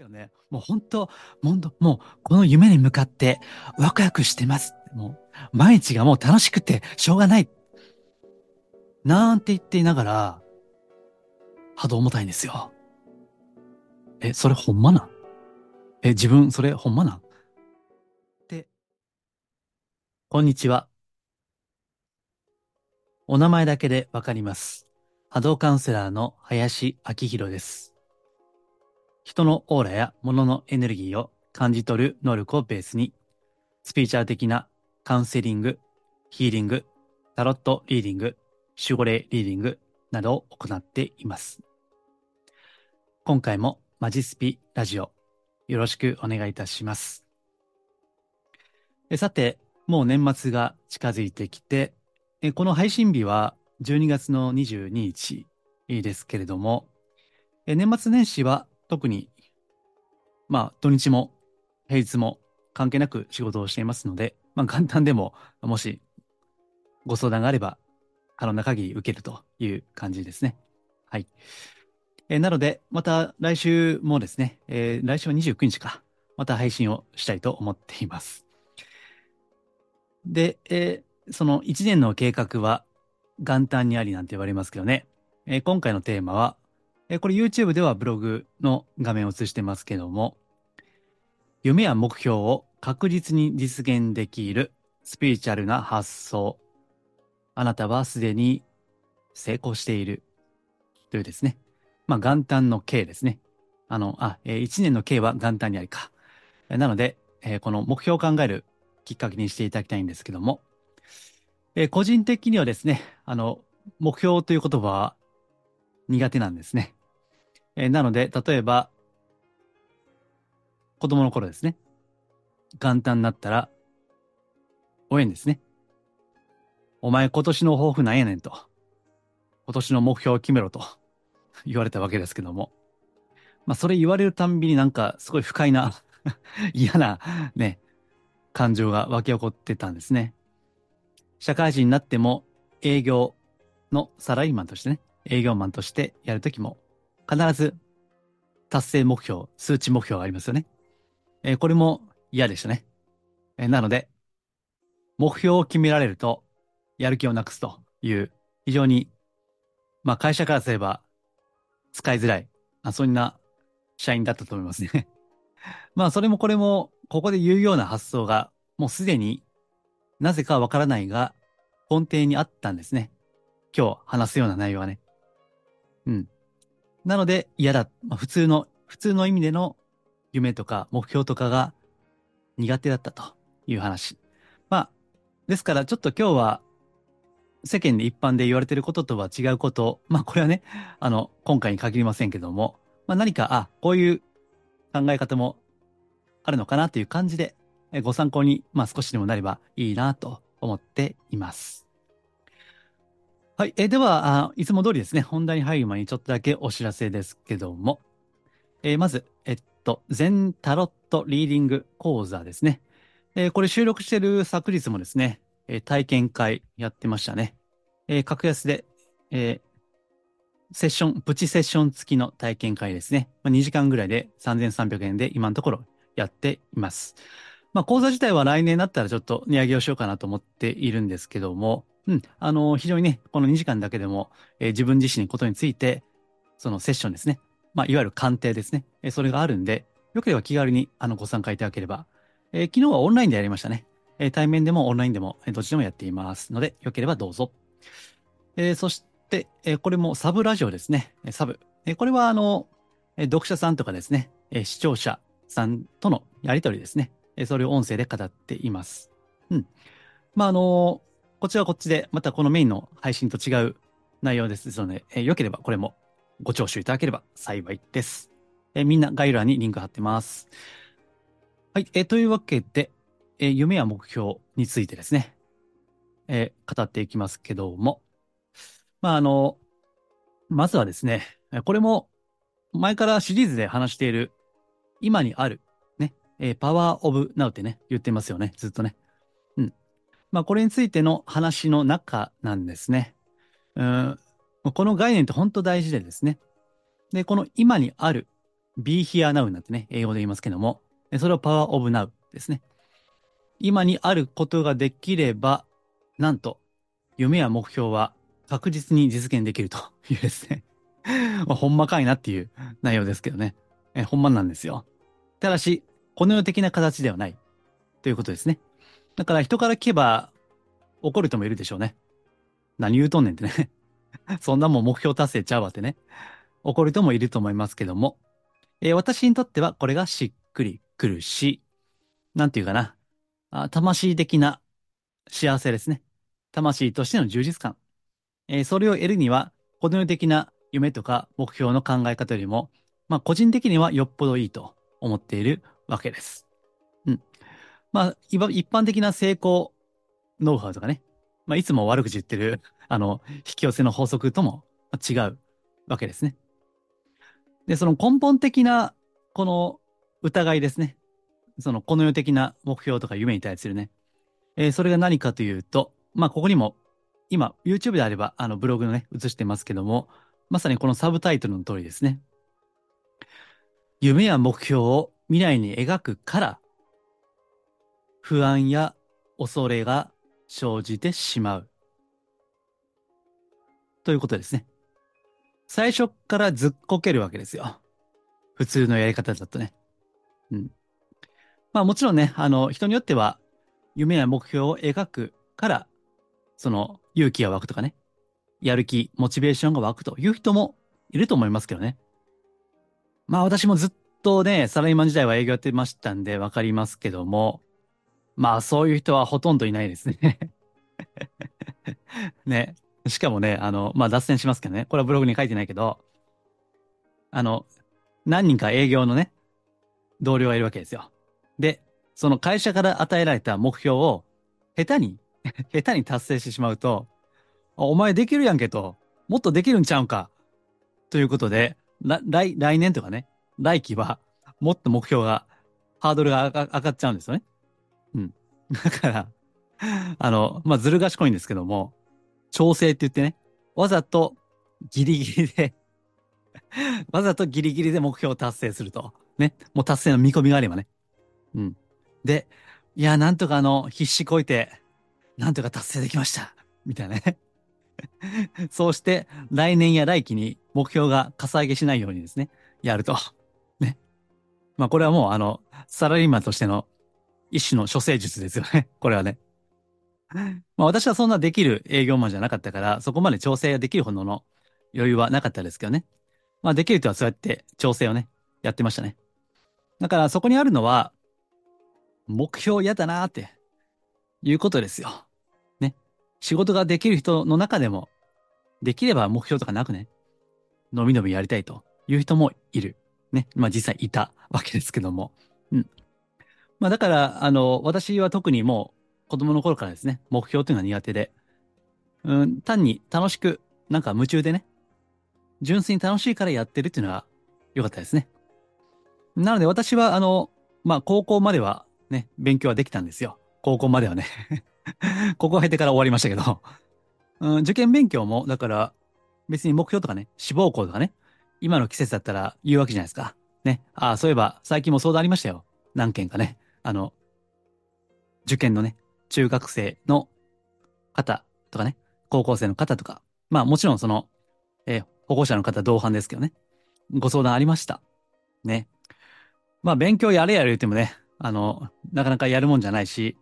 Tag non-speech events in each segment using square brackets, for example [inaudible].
けどね、もう本当、もうもうこの夢に向かってワクワクしてます。もう毎日がもう楽しくてしょうがない。なんて言っていながら、波動重たいんですよ。え、それほんまなん？え、自分それほんまなん？って、こんにちは。お名前だけでわかります。波動カウンセラーの林明宏です。人のオーラや物のエネルギーを感じ取る能力をベースに、スピーチャー的なカウンセリング、ヒーリング、タロットリーディング、守護霊リーディングなどを行っています。今回もマジスピラジオよろしくお願いいたします。さて、もう年末が近づいてきて、この配信日は12月の22日ですけれども、年末年始は特に、まあ、土日も平日も関係なく仕事をしていますので、まあ、簡単でも、もしご相談があれば、可能な限り受けるという感じですね。はい。えー、なので、また来週もですね、えー、来週は29日か、また配信をしたいと思っています。で、えー、その1年の計画は元旦にありなんて言われますけどね、え、今回のテーマはえこれ YouTube ではブログの画面を映してますけども、夢や目標を確実に実現できるスピリチュアルな発想。あなたはすでに成功している。というですね。まあ、元旦の K ですね。あの、あ、えー、1年の K は元旦にありか。なので、えー、この目標を考えるきっかけにしていただきたいんですけども、えー、個人的にはですね、あの、目標という言葉は苦手なんですね。えー、なので、例えば、子供の頃ですね。元旦になったら、応援ですね。お前今年の抱負なんやねんと。今年の目標を決めろと言われたわけですけども。まあそれ言われるたんびになんかすごい不快な [laughs] 嫌なね、感情が湧き起こってたんですね。社会人になっても営業のサラリーマンとしてね、営業マンとしてやるときも必ず達成目標、数値目標がありますよね。えー、これも嫌でしたね。えー、なので、目標を決められると、やる気をなくすという、非常に、まあ会社からすれば使いづらい、あそんな社員だったと思いますね。[laughs] まあそれもこれも、ここで言うような発想が、もうすでになぜかわからないが、根底にあったんですね。今日話すような内容はね。うん。なので嫌だ。まあ、普通の、普通の意味での夢とか目標とかが苦手だったという話。まあ、ですからちょっと今日は世間で一般で言われていることとは違うこと、まあこれはね、あの、今回に限りませんけども、まあ何か、あ、こういう考え方もあるのかなという感じで、ご参考に、まあ少しでもなればいいなと思っています。はい。えではあ、いつも通りですね、本題に入る前にちょっとだけお知らせですけども、えー、まず、えっと、全タロットリーディング講座ですね。えー、これ収録してる昨日もですね、えー、体験会やってましたね。え格安で、えセッション、プチセッション付きの体験会ですね。まあ、2時間ぐらいで3300円で今のところやっています。まあ、講座自体は来年になったらちょっと値上げをしようかなと思っているんですけども、うん、あの、非常にね、この2時間だけでも、えー、自分自身のことについて、そのセッションですね。まあ、いわゆる鑑定ですね。えー、それがあるんで、よければ気軽にあのご参加いただければ。えー、昨日はオンラインでやりましたね。えー、対面でもオンラインでも、えー、どっちでもやっていますので、よければどうぞ。えー、そして、えー、これもサブラジオですね。えー、サブ。えー、これはあの、えー、読者さんとかですね、えー、視聴者さんとのやりとりですね。えー、それを音声で語っています。うん。まあ、あのこちらはこっちで、またこのメインの配信と違う内容ですので、えー、よければこれもご聴取いただければ幸いです。えー、みんな概要欄にリンク貼ってます。はい、えー、というわけで、えー、夢や目標についてですね、えー、語っていきますけども、まあ、あの、まずはですね、これも前からシリーズで話している今にある、ね、えー、パワーオブナウってね、言ってますよね、ずっとね。まあ、これについての話の中なんですね。うんこの概念って本当大事でですね。で、この今にある be here now なんてね、英語で言いますけども、それを power of now ですね。今にあることができれば、なんと、夢や目標は確実に実現できるというですね [laughs] まあ、ほんまかいなっていう内容ですけどね。え、ほんまなんですよ。ただし、この世的な形ではないということですね。だから人から聞けば怒る人もいるでしょうね。何言うとんねんってね [laughs] そんなもん目標達成ちゃうわってね。怒る人もいると思いますけども。えー、私にとってはこれがしっくりくるし、なんていうかな。あ魂的な幸せですね。魂としての充実感。えー、それを得るには、この世的な夢とか目標の考え方よりも、まあ個人的にはよっぽどいいと思っているわけです。まあ、一般的な成功ノウハウとかね、まあいつも悪口言ってる、[laughs] あの、引き寄せの法則とも違うわけですね。で、その根本的な、この疑いですね。その、この世的な目標とか夢に対するね。えー、それが何かというと、まあ、ここにも、今、YouTube であれば、あの、ブログのね、映してますけども、まさにこのサブタイトルの通りですね。夢や目標を未来に描くから、不安や恐れが生じてしまう。ということですね。最初からずっこけるわけですよ。普通のやり方だとね。うん。まあもちろんね、あの、人によっては、夢や目標を描くから、その、勇気が湧くとかね、やる気、モチベーションが湧くという人もいると思いますけどね。まあ私もずっとね、サラリーマン時代は営業やってましたんでわかりますけども、まあそういう人はほとんどいないですね [laughs] ね。しかもね、あの、まあ脱線しますけどね。これはブログに書いてないけど、あの、何人か営業のね、同僚がいるわけですよ。で、その会社から与えられた目標を下手に [laughs] 下手に達成してしまうと、お前できるやんけと、もっとできるんちゃうんか。ということで、来、来年とかね、来期は、もっと目標が、ハードルが上がっちゃうんですよね。うん。だから、あの、まあ、ずる賢いんですけども、調整って言ってね、わざとギリギリで [laughs] わざとギリギリで目標を達成すると。ね。もう達成の見込みがあればね。うん。で、いや、なんとかあの、必死こいて、なんとか達成できました。みたいなね。[laughs] そうして、来年や来期に目標がかさ上げしないようにですね、やると。ね。まあ、これはもう、あの、サラリーマンとしての一種の処世術ですよね。[laughs] これはね。[laughs] まあ、私はそんなできる営業マンじゃなかったから、そこまで調整ができるほどの余裕はなかったですけどね。まあ、できる人はそうやって調整をね、やってましたね。だからそこにあるのは、目標嫌だなーって、いうことですよ。ね。仕事ができる人の中でも、できれば目標とかなくね、のびのびやりたいという人もいる。ね。まあ実際いたわけですけども。うん。まあだから、あの、私は特にもう子供の頃からですね、目標というのは苦手で、うん、単に楽しく、なんか夢中でね、純粋に楽しいからやってるっていうのは良かったですね。なので私は、あの、まあ高校まではね、勉強はできたんですよ。高校まではね [laughs] 高校経てから終わりましたけどうん、受験勉強も、だから、別に目標とかね、志望校とかね、今の季節だったら言うわけじゃないですか。ね。ああ、そういえば、最近も相談ありましたよ。何件かね。あの、受験のね、中学生の方とかね、高校生の方とか、まあもちろんその、えー、保護者の方同伴ですけどね、ご相談ありました。ね。まあ勉強やれやれ言ってもね、あの、なかなかやるもんじゃないし、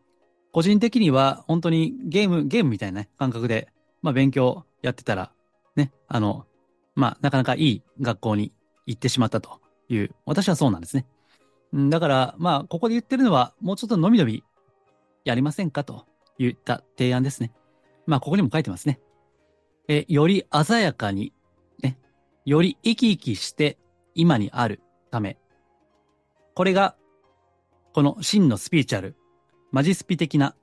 個人的には本当にゲーム、ゲームみたいなね、感覚で、まあ勉強やってたら、ね、あの、まあなかなかいい学校に行ってしまったという、私はそうなんですね。だから、まあ、ここで言ってるのは、もうちょっとのびのびやりませんか？と言った提案ですね。まあ、ここにも書いてますね。え、より鮮やかに、ね、より生き生きして今にあるため。これが、この真のスピーチャル、マジスピ的な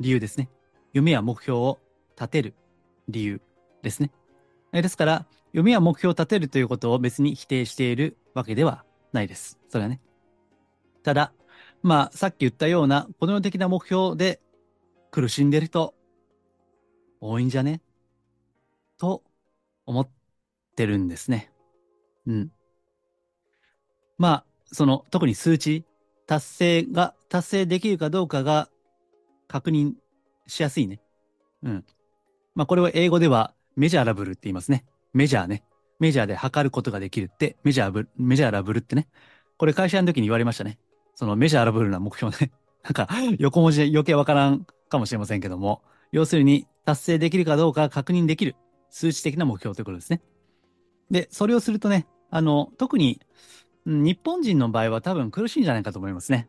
理由ですね。夢や目標を立てる理由ですね。ですから、夢や目標を立てるということを別に否定しているわけではないです。それはね。ただ、まあ、さっき言ったような、この世的な目標で苦しんでる人、多いんじゃね？と思ってるんですね。うん。まあ、その、特に数値、達成が、達成できるかどうかが確認しやすいね。うん。まあ、これを英語ではメジャーラブルって言いますね。メジャーね。メジャーで測ることができるって、メジャーブ、メジャーラブルってね。これ会社の時に言われましたね。そのメジャーラブルな目標ね。[laughs] なんか、横文字で余計わからんかもしれませんけども、要するに達成できるかどうか確認できる数値的な目標ということですね。で、それをするとね、あの、特に、日本人の場合は多分苦しいんじゃないかと思いますね。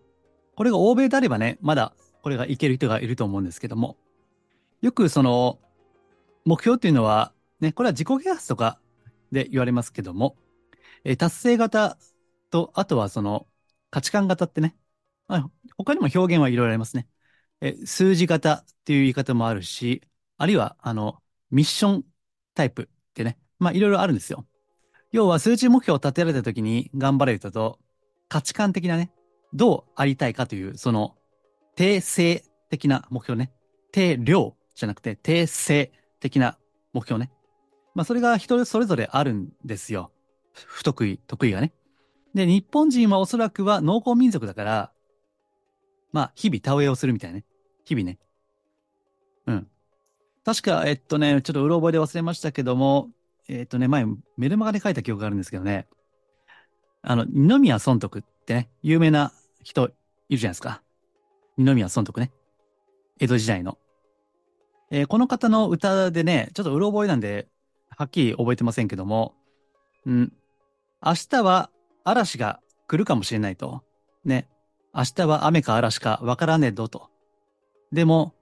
これが欧米であればね、まだこれがいける人がいると思うんですけども、よくその、目標っていうのは、ね、これは自己啓発とかで言われますけども、え達成型と、あとはその価値観型ってね、まあ、他にも表現はいろいろありますね。え数字型っていう言い方もあるし、あるいは、あの、ミッションタイプってね、まあいろいろあるんですよ。要は数値目標を立てられた時に頑張れる人と、価値観的なね、どうありたいかという、その、定性的な目標ね。定量じゃなくて、定性的な目標ね。まあそれが人それぞれあるんですよ。不得意、得意がね。で、日本人はおそらくは農耕民族だから、まあ、日々田植えをするみたいなね。日々ね。うん。確か、えっとね、ちょっとうろ覚えで忘れましたけども、えっとね、前、メルマガで書いた記憶があるんですけどね、あの、二宮尊徳ってね、有名な人いるじゃないですか。二宮尊徳ね。江戸時代の。えー、この方の歌でね、ちょっとうろ覚えなんで、はっきり覚えてませんけども、うん、明日は嵐が来るかもしれないと。ね。明日は雨か嵐かわからねえどと。でも、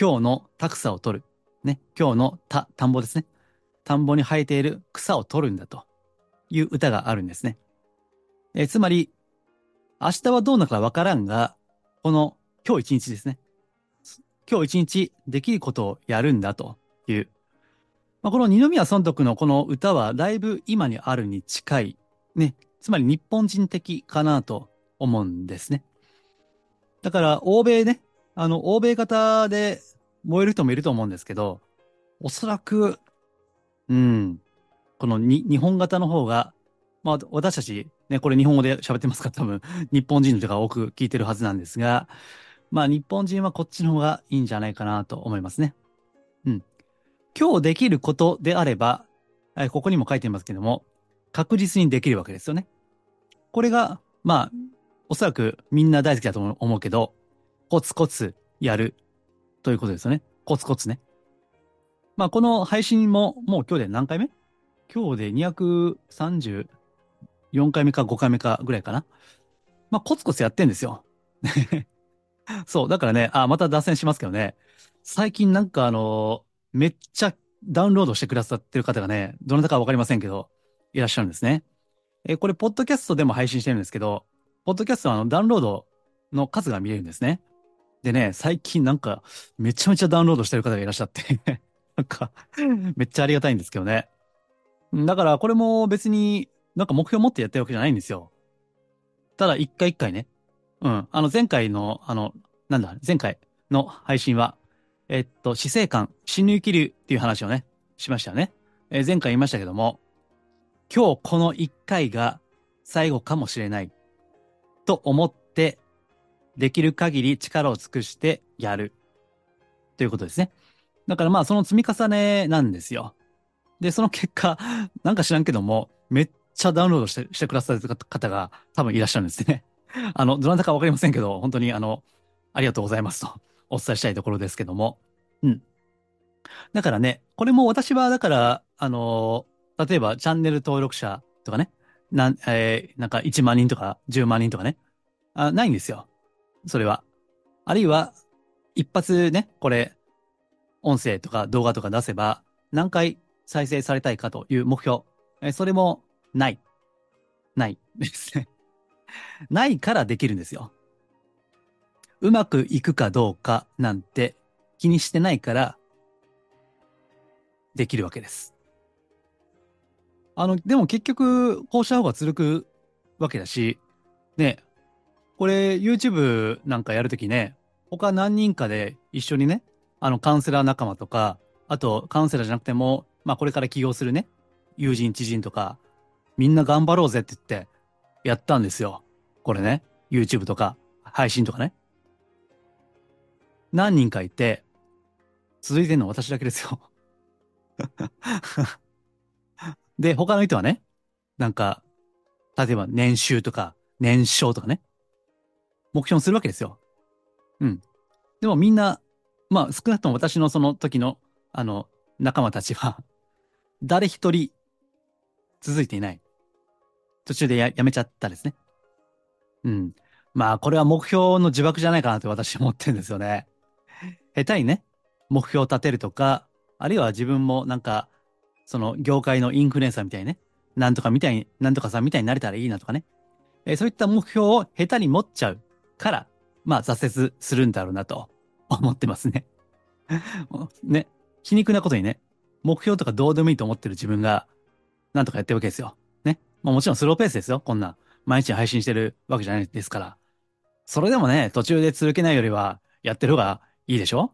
今日のたくさを取る。ね。今日の田、田んぼですね。田んぼに生えている草を取るんだという歌があるんですね。えつまり、明日はどうなるかわからんが、この今日一日ですね。今日一日できることをやるんだという。まあ、この二宮尊徳のこの歌はだいぶ今にあるに近い、ね。つまり日本人的かなと思うんですね。だから、欧米ね、あの、欧米型で燃える人もいると思うんですけど、おそらく、うん、このに日本型の方が、まあ、私たち、ね、これ日本語で喋ってますから多分、日本人の人が多く聞いてるはずなんですが、まあ、日本人はこっちの方がいいんじゃないかなと思いますね。今日できることであれば、ここにも書いてますけども、確実にできるわけですよね。これが、まあ、おそらくみんな大好きだと思うけど、コツコツやるということですよね。コツコツね。まあ、この配信ももう今日で何回目？今日で234回目か5回目かぐらいかな。まあ、コツコツやってんですよ。[laughs] そう。だからね、あ、また脱線しますけどね。最近なんかあの、めっちゃダウンロードしてくださってる方がね、どなたかわかりませんけど、いらっしゃるんですね。えこれ、ポッドキャストでも配信してるんですけど、ポッドキャストはあのダウンロードの数が見れるんですね。でね、最近なんか、めちゃめちゃダウンロードしてる方がいらっしゃって [laughs] なんか、めっちゃありがたいんですけどね。だから、これも別になんか目標持ってやってるわけじゃないんですよ。ただ、一回一回ね。うん。あの、前回の、あの、なんだ、前回の配信は、えっと、死生観、死ぬ生きるっていう話をね、しましたよね。えー、前回言いましたけども、今日この一回が最後かもしれないと思って、できる限り力を尽くしてやる。ということですね。だからまあその積み重ねなんですよ。で、その結果、[laughs] なんか知らんけども、めっちゃダウンロードしてしてくださる方が多分いらっしゃるんですね。[laughs] あの、どなたかわかりませんけど、本当にあの、ありがとうございますとお伝えしたいところですけども。うん。だからね、これも私はだから、あの、例えばチャンネル登録者とかね、なん、えー、なんか1万人とか10万人とかね。あ、ないんですよ。それは。あるいは、一発ね、これ、音声とか動画とか出せば、何回再生されたいかという目標。えそれも、ない。ないですね。[laughs] ないからできるんですよ。うまくいくかどうかなんて気にしてないから、できるわけです。あの、でも結局、こうした方が続くわけだし、ね、これ YouTube なんかやるときね、他何人かで一緒にね、あのカウンセラー仲間とか、あとカウンセラーじゃなくても、まあこれから起業するね、友人知人とか、みんな頑張ろうぜって言って、やったんですよ。これね。YouTube とか、配信とかね。何人かいて、続いてるの私だけですよ。で、他の人はね、なんか、例えば年収とか、年商とかね、目標にするわけですよ。うん。でもみんな、まあ少なくとも私のその時の、あの、仲間たちは、誰一人続いていない。途中でややめちゃったですね。うん。まあこれは目標の呪縛じゃないかなって私思ってるんですよね。[laughs] 下手にね、目標を立てるとか、あるいは自分もなんか、その業界のインフルエンサーみたいにね、なんとかみたいに、なんとかさんみたいになれたらいいなとかね。えー、そういった目標を下手に持っちゃうから、まあ挫折するんだろうなと [laughs] 思ってますね。[laughs] ね、皮肉なことにね、目標とかどうでもいいと思ってる自分が、なんとかやってるわけですよ。ね。まあもちろんスローペースですよ。こんな、毎日配信してるわけじゃないですから。それでもね、途中で続けないよりは、やってる方がいいでしょ？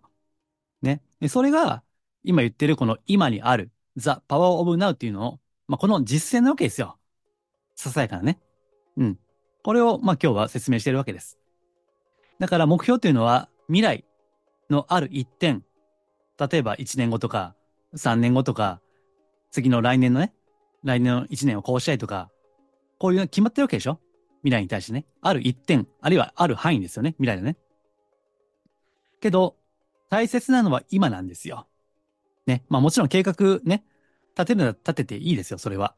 ね。で、それが、今言ってるこの今にある、The Power of Now っていうのを、まあ、この実践なわけですよ。ささやかなね。うん。これを、まあ、今日は説明してるわけです。だから目標というのは、未来のある一点、例えば1年後とか、3年後とか、次の来年のね、来年の1年をこうしたいとか、こういうの決まってるわけでしょ？未来に対してね。ある一点、あるいはある範囲ですよね。未来のね。けど、大切なのは今なんですよ。ね。まあもちろん計画ね、立てるなら立てていいですよ、それは。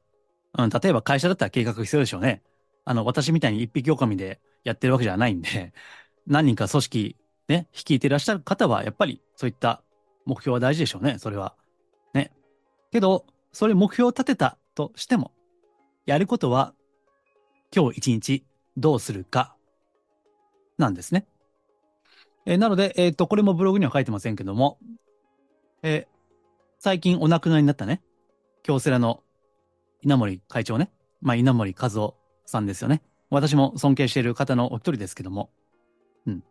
うん、例えば会社だったら計画必要でしょうね。あの、私みたいに一匹狼でやってるわけじゃないんで、[laughs] 何人か組織ね、率いていらっしゃる方は、やっぱりそういった目標は大事でしょうね、それは。ね。けど、それ目標を立てたとしても、やることは、今日一日どうするか、なんですね。えー、なので、えっ、と、これもブログには書いてませんけども、えー、最近お亡くなりになったね、京セラの稲森会長ね、まあ、稲森和夫さんですよね。私も尊敬している方のお一人ですけども、うん。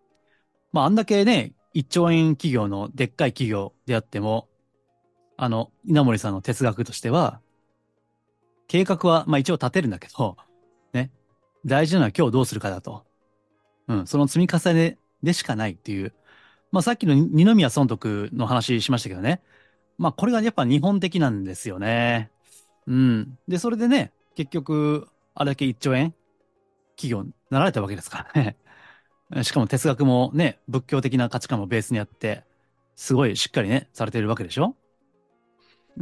まあ、あんだけね、1兆円企業のでっかい企業であっても、あの、稲森さんの哲学としては、計画は、まあ一応立てるんだけど、ね、大事なのは今日どうするかだと。うん、その積み重ねでしかないっていう。まあさっきの二宮尊徳の話しましたけどね。まあこれがやっぱ日本的なんですよね。うん。で、それでね、結局、あれだけ1兆円企業になられたわけですからね。[laughs] しかも哲学もね、仏教的な価値観もベースにあって、すごいしっかりね、されてるわけでしょ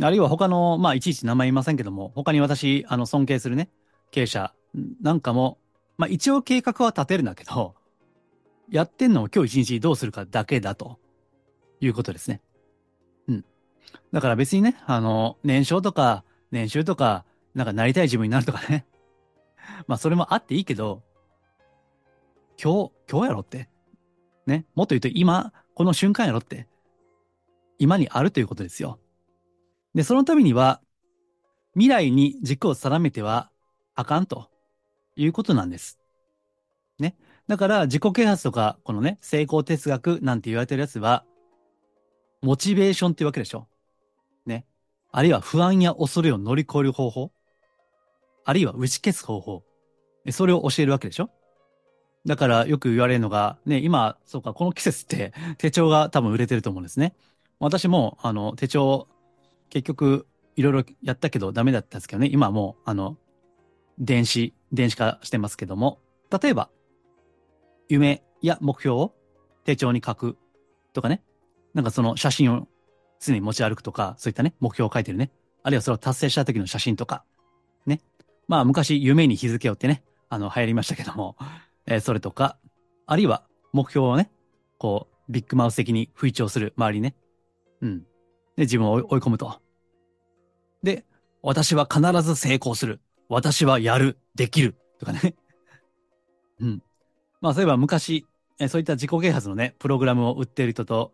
あるいは他の、まあいちいち名前言いませんけども、他に私、あの尊敬するね、経営者なんかも、まあ一応計画は立てるんだけど、やってんのを今日一日どうするかだけだということですね。うん。だから別にね、あの、年少とか年収とか、なんかなりたい自分になるとかね。[laughs] まあそれもあっていいけど、今日、今日やろって。ね。もっと言うと今、この瞬間やろって。今にあるということですよ。で、そのためには、未来に軸を定めてはあかんということなんです。ね。だから自己啓発とか、このね、成功哲学なんて言われてるやつは、モチベーションっていうわけでしょ。ね。あるいは不安や恐れを乗り越える方法。あるいは打ち消す方法。それを教えるわけでしょ。だからよく言われるのが、ね、今、そうか、この季節って [laughs] 手帳が多分売れてると思うんですね。私も、あの、手帳、結局、いろいろやったけどダメだったんですけどね、今もう、あの、電子、電子化してますけども、例えば、夢や目標を手帳に書くとかね、なんかその写真を常に持ち歩くとか、そういったね、目標を書いてるね。あるいはそれを達成した時の写真とか、ね。まあ昔夢に日付をってね、あの流行りましたけども、[laughs] えー、それとか、あるいは目標をね、こう、ビッグマウス的に吹聴する周りね。うん。で、自分を追い込むと。で、私は必ず成功する。私はやる。できる。とかね。[laughs] うん。まあ、そういえば昔、そういった自己啓発のね、プログラムを売っている人と、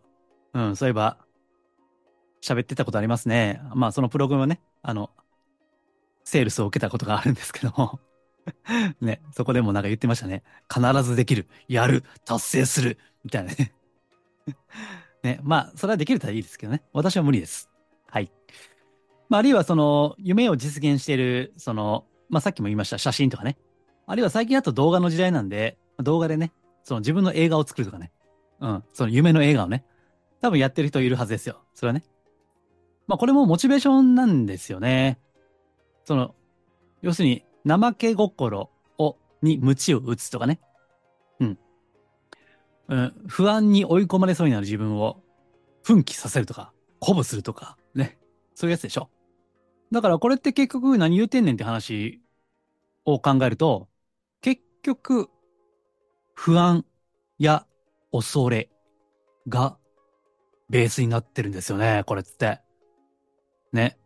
うん、そういえば、喋ってたことありますね。まあ、そのプログラムはね、あの、セールスを受けたことがあるんですけども [laughs] ね、そこでもなんか言ってましたね。必ずできる、やる、達成する、みたいなね [laughs] ね、まあ、それはできるとはいいですけどね。私は無理です。はい。まあ、あるいはその、夢を実現している、その、まあ、さっきも言いました、写真とかね。あるいは最近だと動画の時代なんで、動画でね、その自分の映画を作るとかね。うん。その夢の映画をね。多分やってる人いるはずですよ。それはね。まあこれもモチベーションなんですよね。その、要するに、怠け心を、に鞭を打つとかね。うん。うん、不安に追い込まれそうになる自分を奮起させるとか、鼓舞するとか、ね。そういうやつでしょ。だからこれって結局何言うてんねんって話を考えると、結局、不安や恐れがベースになってるんですよね、これって。ね。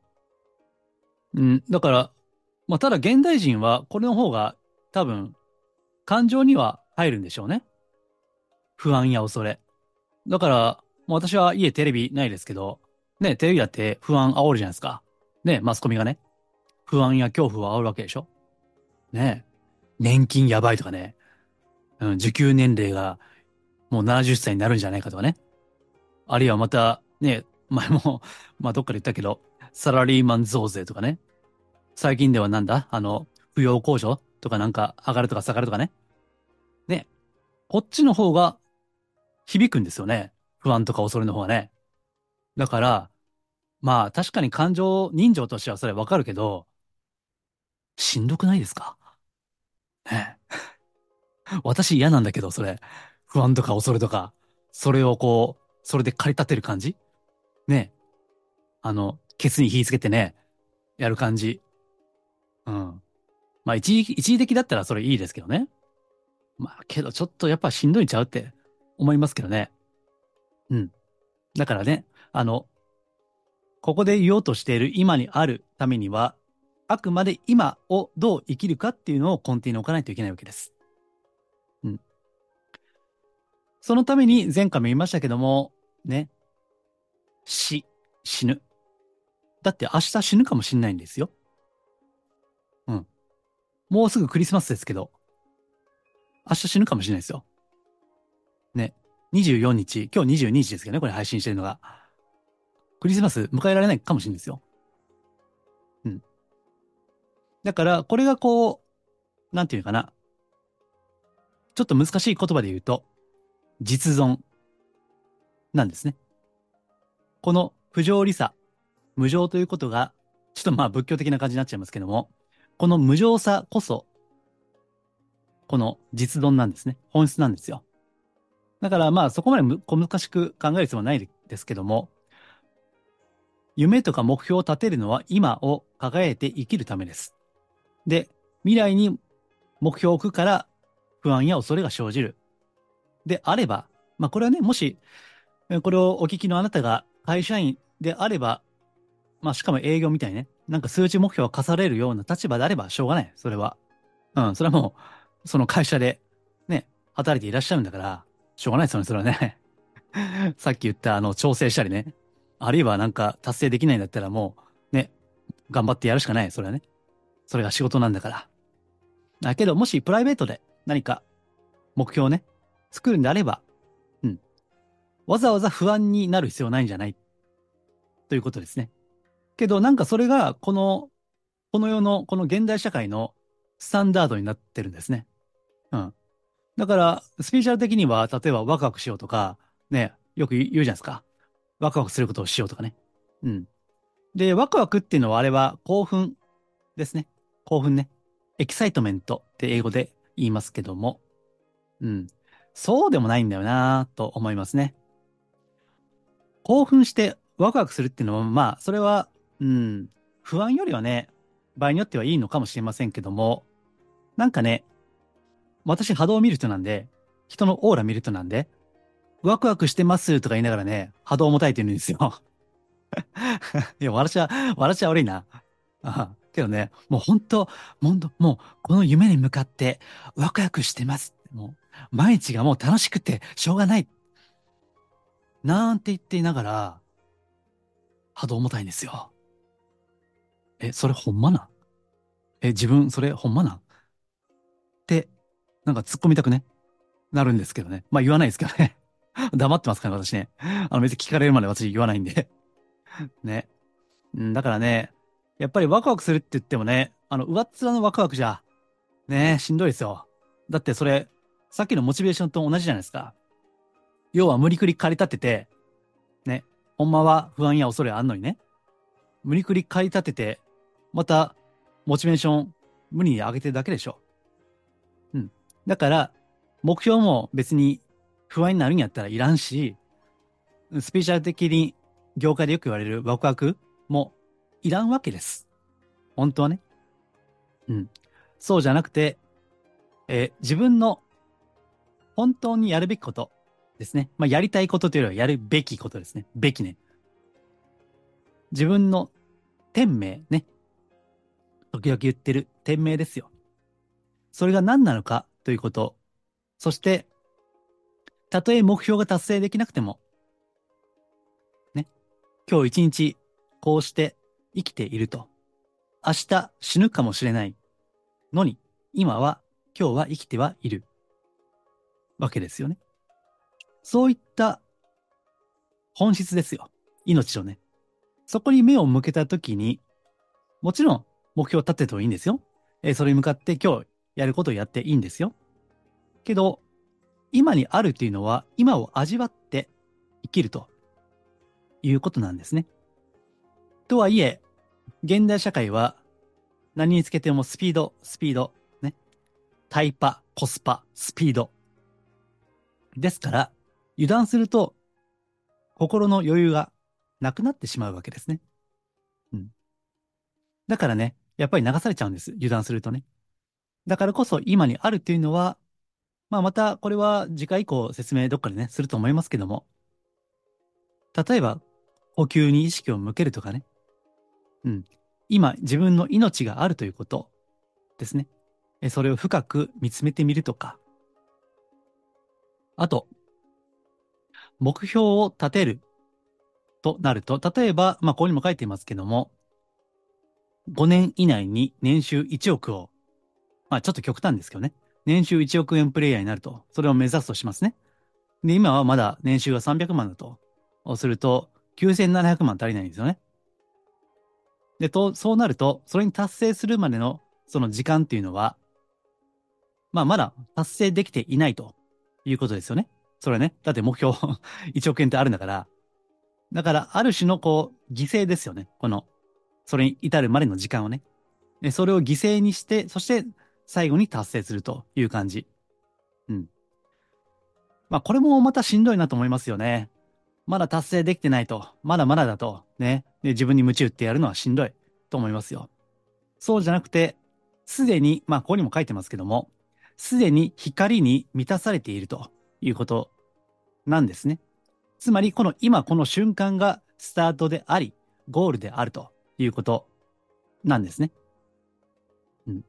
うん、だから、まあ、ただ現代人はこれの方が多分感情には入るんでしょうね。不安や恐れ。だから、私は家テレビないですけど、ね、テレビだって不安煽るじゃないですか。ね、マスコミがね。不安や恐怖を煽るわけでしょ。ね、年金やばいとかね。うん、受給年齢がもう70歳になるんじゃないかとかね。あるいはまた、ね、前も、[laughs] まどっかで言ったけど、サラリーマン増税とかね。最近ではなんだ？あの、扶養控除とかなんか上がるとか下がるとかね。ね。こっちの方が響くんですよね。不安とか恐れの方がね。だから、まあ確かに感情、人情としてはそれわかるけど、しんどくないですか？ね [laughs] 私嫌なんだけど、それ。不安とか恐れとか、それをこう、それで駆り立てる感じ？ねあの、ケツに火つけてね、やる感じ。うん。まあ一時、一時的だったらそれいいですけどね。まあけどちょっとやっぱしんどいんちゃうって思いますけどね。うん。だからね、あの、ここで言おうとしている今にあるためには、あくまで今をどう生きるかっていうのを根底に置かないといけないわけです。そのために前回も言いましたけども、ね、死、死ぬ。だって明日死ぬかもしんないんですよ。うん。もうすぐクリスマスですけど、明日死ぬかもしれないですよ。ね。24日、今日22日ですけどね、これ配信してるのが。クリスマス迎えられないかもしれないですよ。うん。だから、これがこう、なんていうかな。ちょっと難しい言葉で言うと、実存なんですね。この不条理さ、無常ということが、ちょっとまあ仏教的な感じになっちゃいますけども、この無常さこそ、この実存なんですね。本質なんですよ。だからまあそこまで小難しく考える必要はないですけども、夢とか目標を立てるのは今を輝いて生きるためです。で、未来に目標を置くから不安や恐れが生じる。であれば、まあこれはね、もし、これをお聞きのあなたが会社員であれば、まあしかも営業みたいにね、なんか数値目標を課されるような立場であればしょうがない。それは。うん、それはもう、その会社でね、働いていらっしゃるんだから、しょうがないですよね、それはね。[laughs] さっき言ったあの調整したりね。あるいはなんか達成できないんだったらもう、ね、頑張ってやるしかない。それはね。それが仕事なんだから。だけど、もしプライベートで何か目標をね、作るんであれば、うん。わざわざ不安になる必要ないんじゃない？ということですね。けど、なんかそれが、この、この世の、この現代社会のスタンダードになってるんですね。うん。だから、スピーチャル的には、例えばワクワクしようとか、ね、よく言うじゃないですか。ワクワクすることをしようとかね。うん。で、ワクワクっていうのはあれは興奮ですね。興奮ね。エキサイトメントって英語で言いますけども。うん。そうでもないんだよなと思いますね。興奮してワクワクするっていうのは、まあ、それは、うん、不安よりはね、場合によってはいいのかもしれませんけども、なんかね、私波動を見る人なんで、人のオーラ見る人なんで、ワクワクしてますとか言いながらね、波動を持たれてるんですよ。[laughs] いや、私は、私は悪いな。あけどね、もう本当、もう、もう、この夢に向かってワクワクしてます。もう、毎日がもう楽しくてしょうがない。なんて言っていながら、波動重たいんですよ。え、それほんまなん？え、自分、それほんまなん？って、なんか突っ込みたくね、なるんですけどね。まあ言わないですけどね。[laughs] 黙ってますから、私ね。あの別に聞かれるまで私言わないんで。ね。だからね、やっぱりワクワクするって言ってもね、あの、上っ面のワクワクじゃ、ね、しんどいですよ。だってそれ、さっきのモチベーションと同じじゃないですか。要は無理くり駆り立てて、ね、ほんまは不安や恐れあんのにね、無理くり駆り立てて、また、モチベーション無理に上げてるだけでしょ。うん。だから、目標も別に不安になるんやったらいらんし、スピーチャル的に業界でよく言われるワクワクもいらんわけです。本当はね。うん。そうじゃなくて、え、自分の本当にやるべきことですね。まあ、やりたいことというよりはやるべきことですね。べきね。自分の天命ね。時々言ってる天命ですよ。それが何なのかということ。そして、たとえ目標が達成できなくても、ね。今日一日こうして生きていると。明日死ぬかもしれないのに、今は、今日は生きてはいる。わけですよね。そういった本質ですよ。命をね。そこに目を向けたときに、もちろん目標を立ててもいいんですよ。えー、それに向かって今日やることをやっていいんですよ。けど、今にあるというのは、今を味わって生きるということなんですね。とはいえ、現代社会は何につけてもスピード、スピード、ね。タイパ、コスパ、スピード。ですから、油断すると心の余裕がなくなってしまうわけですね。うん。だからね、やっぱり流されちゃうんです。油断するとね。だからこそ今にあるっていうのは、まあまたこれは次回以降説明どっかでね、すると思いますけども。例えば、呼吸に意識を向けるとかね。うん。今自分の命があるということですね。それを深く見つめてみるとか。あと、目標を立てる。となると、例えば、まあ、ここにも書いていますけども、5年以内に年収1億を、まあ、ちょっと極端ですけどね、年収1億円プレイヤーになると、それを目指すとしますね。で、今はまだ年収が300万だと、すると、9700万足りないんですよね。で、と、そうなると、それに達成するまでのその時間っていうのは、まあまだ達成できていないと。いうことですよね。それね。だって目標 [laughs] 1億円ってあるんだから。だから、ある種のこう、犠牲ですよね。この、それに至るまでの時間をね。でそれを犠牲にして、そして最後に達成するという感じ。うん。まあ、これもまたしんどいなと思いますよね。まだ達成できてないと、まだまだだと、ね、で自分に鞭打ってやるのはしんどいと思いますよ。そうじゃなくて、すでに、まあ、ここにも書いてますけども、すでに光に満たされているということなんですね。つまり、この今この瞬間がスタートであり、ゴールであるということなんですね。うん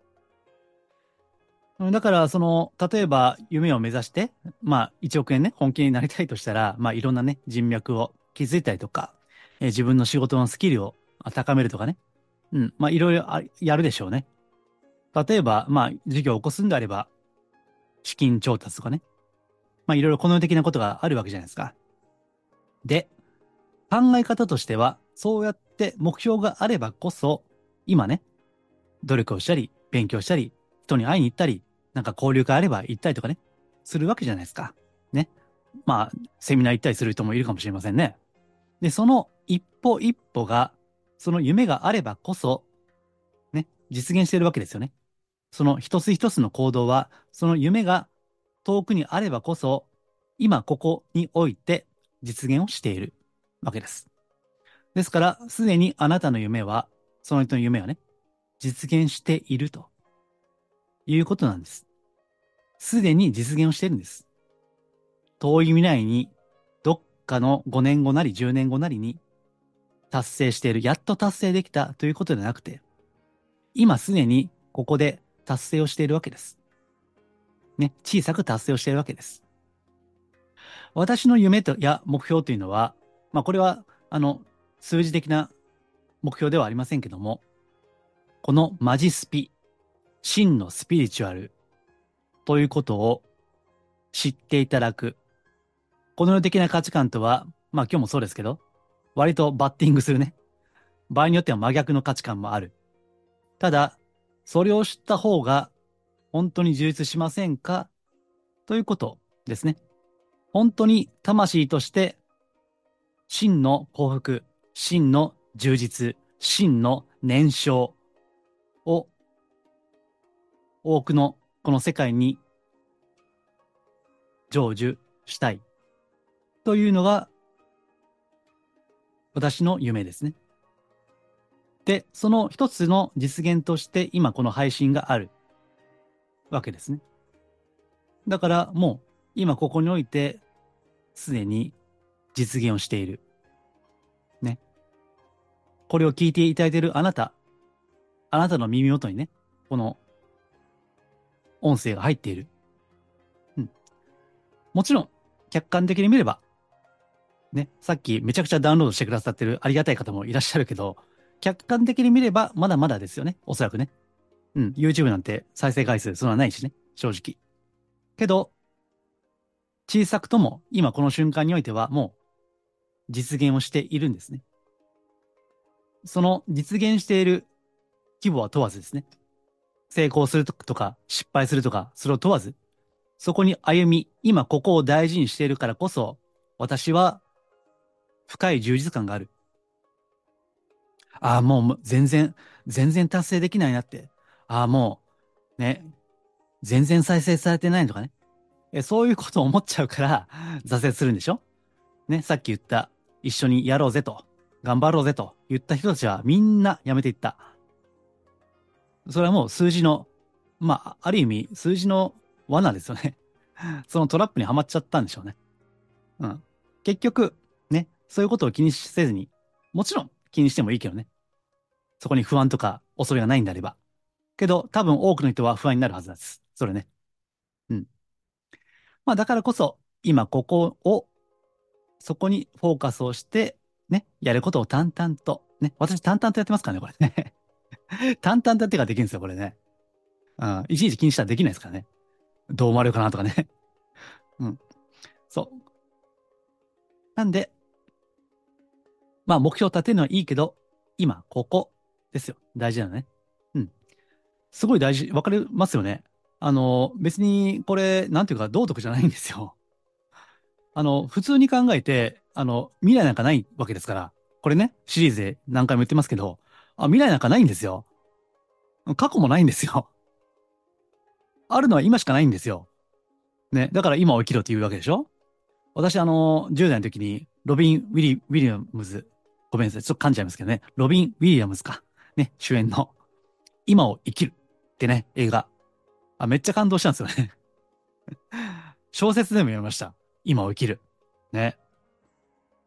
だから、その、例えば夢を目指して、まあ、1億円ね、本気になりたいとしたら、まあ、いろんなね、人脈を築いたりとか、えー、自分の仕事のスキルを高めるとかね。うん、まあ、いろいろやるでしょうね。例えば、まあ、事業を起こすんであれば、資金調達とかね。まあ、いろいろこの的なことがあるわけじゃないですか。で、考え方としては、そうやって目標があればこそ、今ね、努力をしたり、勉強したり、人に会いに行ったり、なんか交流会あれば行ったりとかね、するわけじゃないですか。ね。まあ、セミナー行ったりする人もいるかもしれませんね。で、その一歩一歩が、その夢があればこそ、ね、実現してるわけですよね。その一つ一つの行動は、その夢が遠くにあればこそ、今ここにおいて実現をしているわけです。ですから、すでにあなたの夢は、その人の夢はね、実現しているということなんです。すでに実現をしているんです。遠い未来に、どっかの5年後なり10年後なりに達成している、やっと達成できたということではなくて、今すでにここで達成をしているわけです。ね、小さく達成をしているわけです。私の夢とや目標というのは、まあこれは、あの、数字的な目標ではありませんけども、このマジスピ、真のスピリチュアルということを知っていただく。この世的な価値観とは、まあ今日もそうですけど、割とバッティングするね。場合によっては真逆の価値観もある。ただ、それを知った方が本当に充実しませんか？ということですね。本当に魂として真の幸福、真の充実、真の燃焼を多くのこの世界に成就したいというのが私の夢ですね。で、その一つの実現として今この配信があるわけですね。だからもう今ここにおいてすでに実現をしている。ね。これを聞いていただいているあなた、あなたの耳元にね、この音声が入っている。うん。もちろん、客観的に見れば、ね、さっきめちゃくちゃダウンロードしてくださってるありがたい方もいらっしゃるけど、客観的に見ればまだまだですよね。おそらくね。うん。YouTube なんて再生回数そんなないしね。正直。けど、小さくとも今この瞬間においてはもう実現をしているんですね。その実現している規模は問わずですね。成功するとか失敗するとか、それを問わず、そこに歩み、今ここを大事にしているからこそ、私は深い充実感がある。ああ、もう全然、全然達成できないなって。ああ、もう、ね、全然再生されてないとかね。えそういうことを思っちゃうから挫折するんでしょ？ね、さっき言った、一緒にやろうぜと、頑張ろうぜと言った人たちはみんなやめていった。それはもう数字の、まあ、ある意味数字の罠ですよね。[laughs] そのトラップにはまっちゃったんでしょうね。うん。結局、ね、そういうことを気にせずに、もちろん気にしてもいいけどね。そこに不安とか恐れがないんであれば。けど、多分多くの人は不安になるはずです。それね。うん。まあ、だからこそ、今ここを、そこにフォーカスをして、ね、やることを淡々と、ね、私淡々とやってますからね、これね。[laughs] 淡々とやってからできるんですよ、これね。うん、いちいち気にしたらできないですからね。どう思われるかなとかね。うん。そう。なんで、まあ目標を立てるのはいいけど、今、ここですよ。大事なのね。うん。すごい大事。わかりますよね。あの、別にこれ、なんていうか道徳じゃないんですよ。あの、普通に考えて、あの、未来なんかないわけですから。これね、シリーズで何回も言ってますけど、あ、未来なんかないんですよ。過去もないんですよ。あるのは今しかないんですよ。ね。だから今を生きろって言うわけでしょ私、あの、10代の時に、ロビン・ウィリ、ウィリアムズ、ごめんなさい、ちょっと噛んじゃいますけどね。ロビン・ウィリアムズか。ね、主演の、今を生きるってね、映画。あ、めっちゃ感動したんですよね [laughs] 小説でも読みました。今を生きる。ね。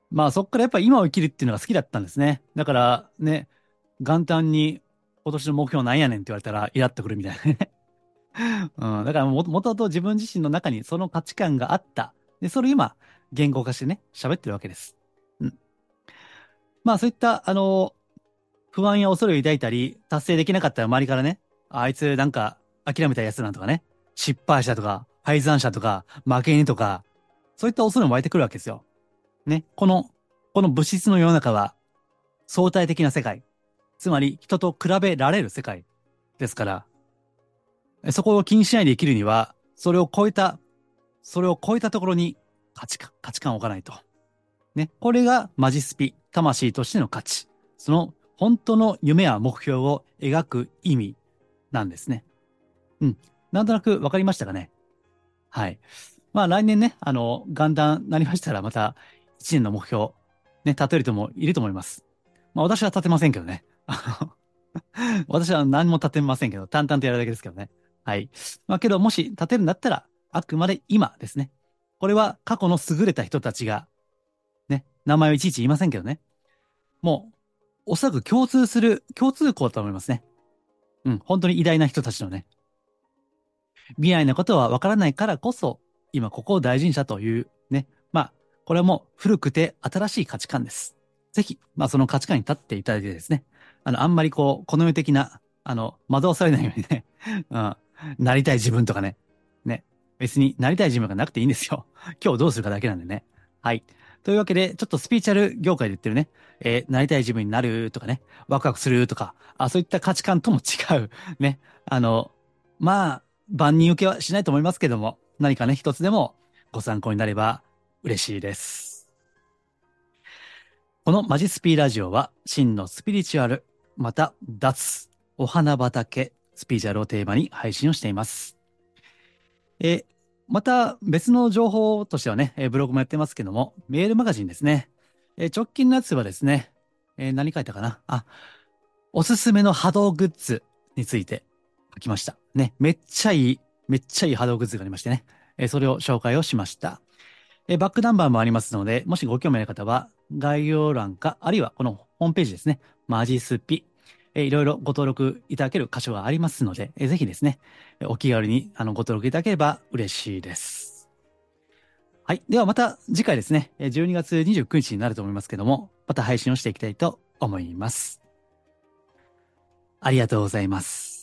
まあそっからやっぱ今を生きるっていうのが好きだったんですね。だからね、元旦に今年の目標なんやねんって言われたらイラっとくるみたいなね [laughs] うん。だからも、もともと自分自身の中にその価値観があった。で、それ今、言語化してね、喋ってるわけです。まあそういった、あの、不安や恐れを抱いたり、達成できなかったら周りからね、あいつなんか諦めたやつなんとかね、失敗者とか、敗残者とか、負け犬とか、そういった恐れも湧いてくるわけですよ。ね。この、この物質の世の中は、相対的な世界。つまり、人と比べられる世界ですから、そこを気にしないで生きるには、それを超えた、それを超えたところに価値観、価値観を置かないと。ね。これがマジスピ、魂としての価値。その本当の夢や目標を描く意味なんですね。うん。なんとなくわかりましたかね？はい。まあ来年ね、あの、元旦なりましたらまた一年の目標、ね、立てる人もいると思います。まあ私は立てませんけどね。[laughs] 私は何も立てませんけど、淡々とやるだけですけどね。はい。まあけど、もし立てるんだったら、あくまで今ですね。これは過去の優れた人たちが、ね、名前をいちいち言いませんけどね。もう、おそらく共通する、共通項だと思いますね。うん、本当に偉大な人たちのね。未来のことはわからないからこそ、今ここを大事にしたというね。まあ、これも古くて新しい価値観です。ぜひ、まあその価値観に立っていただいてですね。あの、あんまりこう、この世的な、あの、惑わされないようにね、[laughs] うん、なりたい自分とかね。ね。別になりたい自分がなくていいんですよ。今日どうするかだけなんでね。はい。というわけで、ちょっとスピーチャル業界で言ってるね、えー、なりたい自分になるとかね、ワクワクするとか、あそういった価値観とも違う。[laughs] ね。あの、まあ、万人受けはしないと思いますけども、何かね、一つでもご参考になれば嬉しいです。このマジスピーラジオは、真のスピリチュアル、また脱、お花畑、スピーチュアルをテーマに配信をしています。えまた別の情報としてはね、えブログもやってますけども、メールマガジンですね。え直近のやつはですね、え何書いたかな？あ、おすすめの波動グッズについて書きました。ね、めっちゃいい、めっちゃいい波動グッズがありましてね、えそれを紹介をしました。えバックナンバーもありますので、もしご興味ある方は、概要欄か、あるいはこのホームページですね、マジスピ、えいろいろご登録いただける箇所がありますので、えぜひですね、お気軽にあのご登録いただければ嬉しいです。はい。ではまた次回ですね、12月29日になると思いますけども、また配信をしていきたいと思います。ありがとうございます。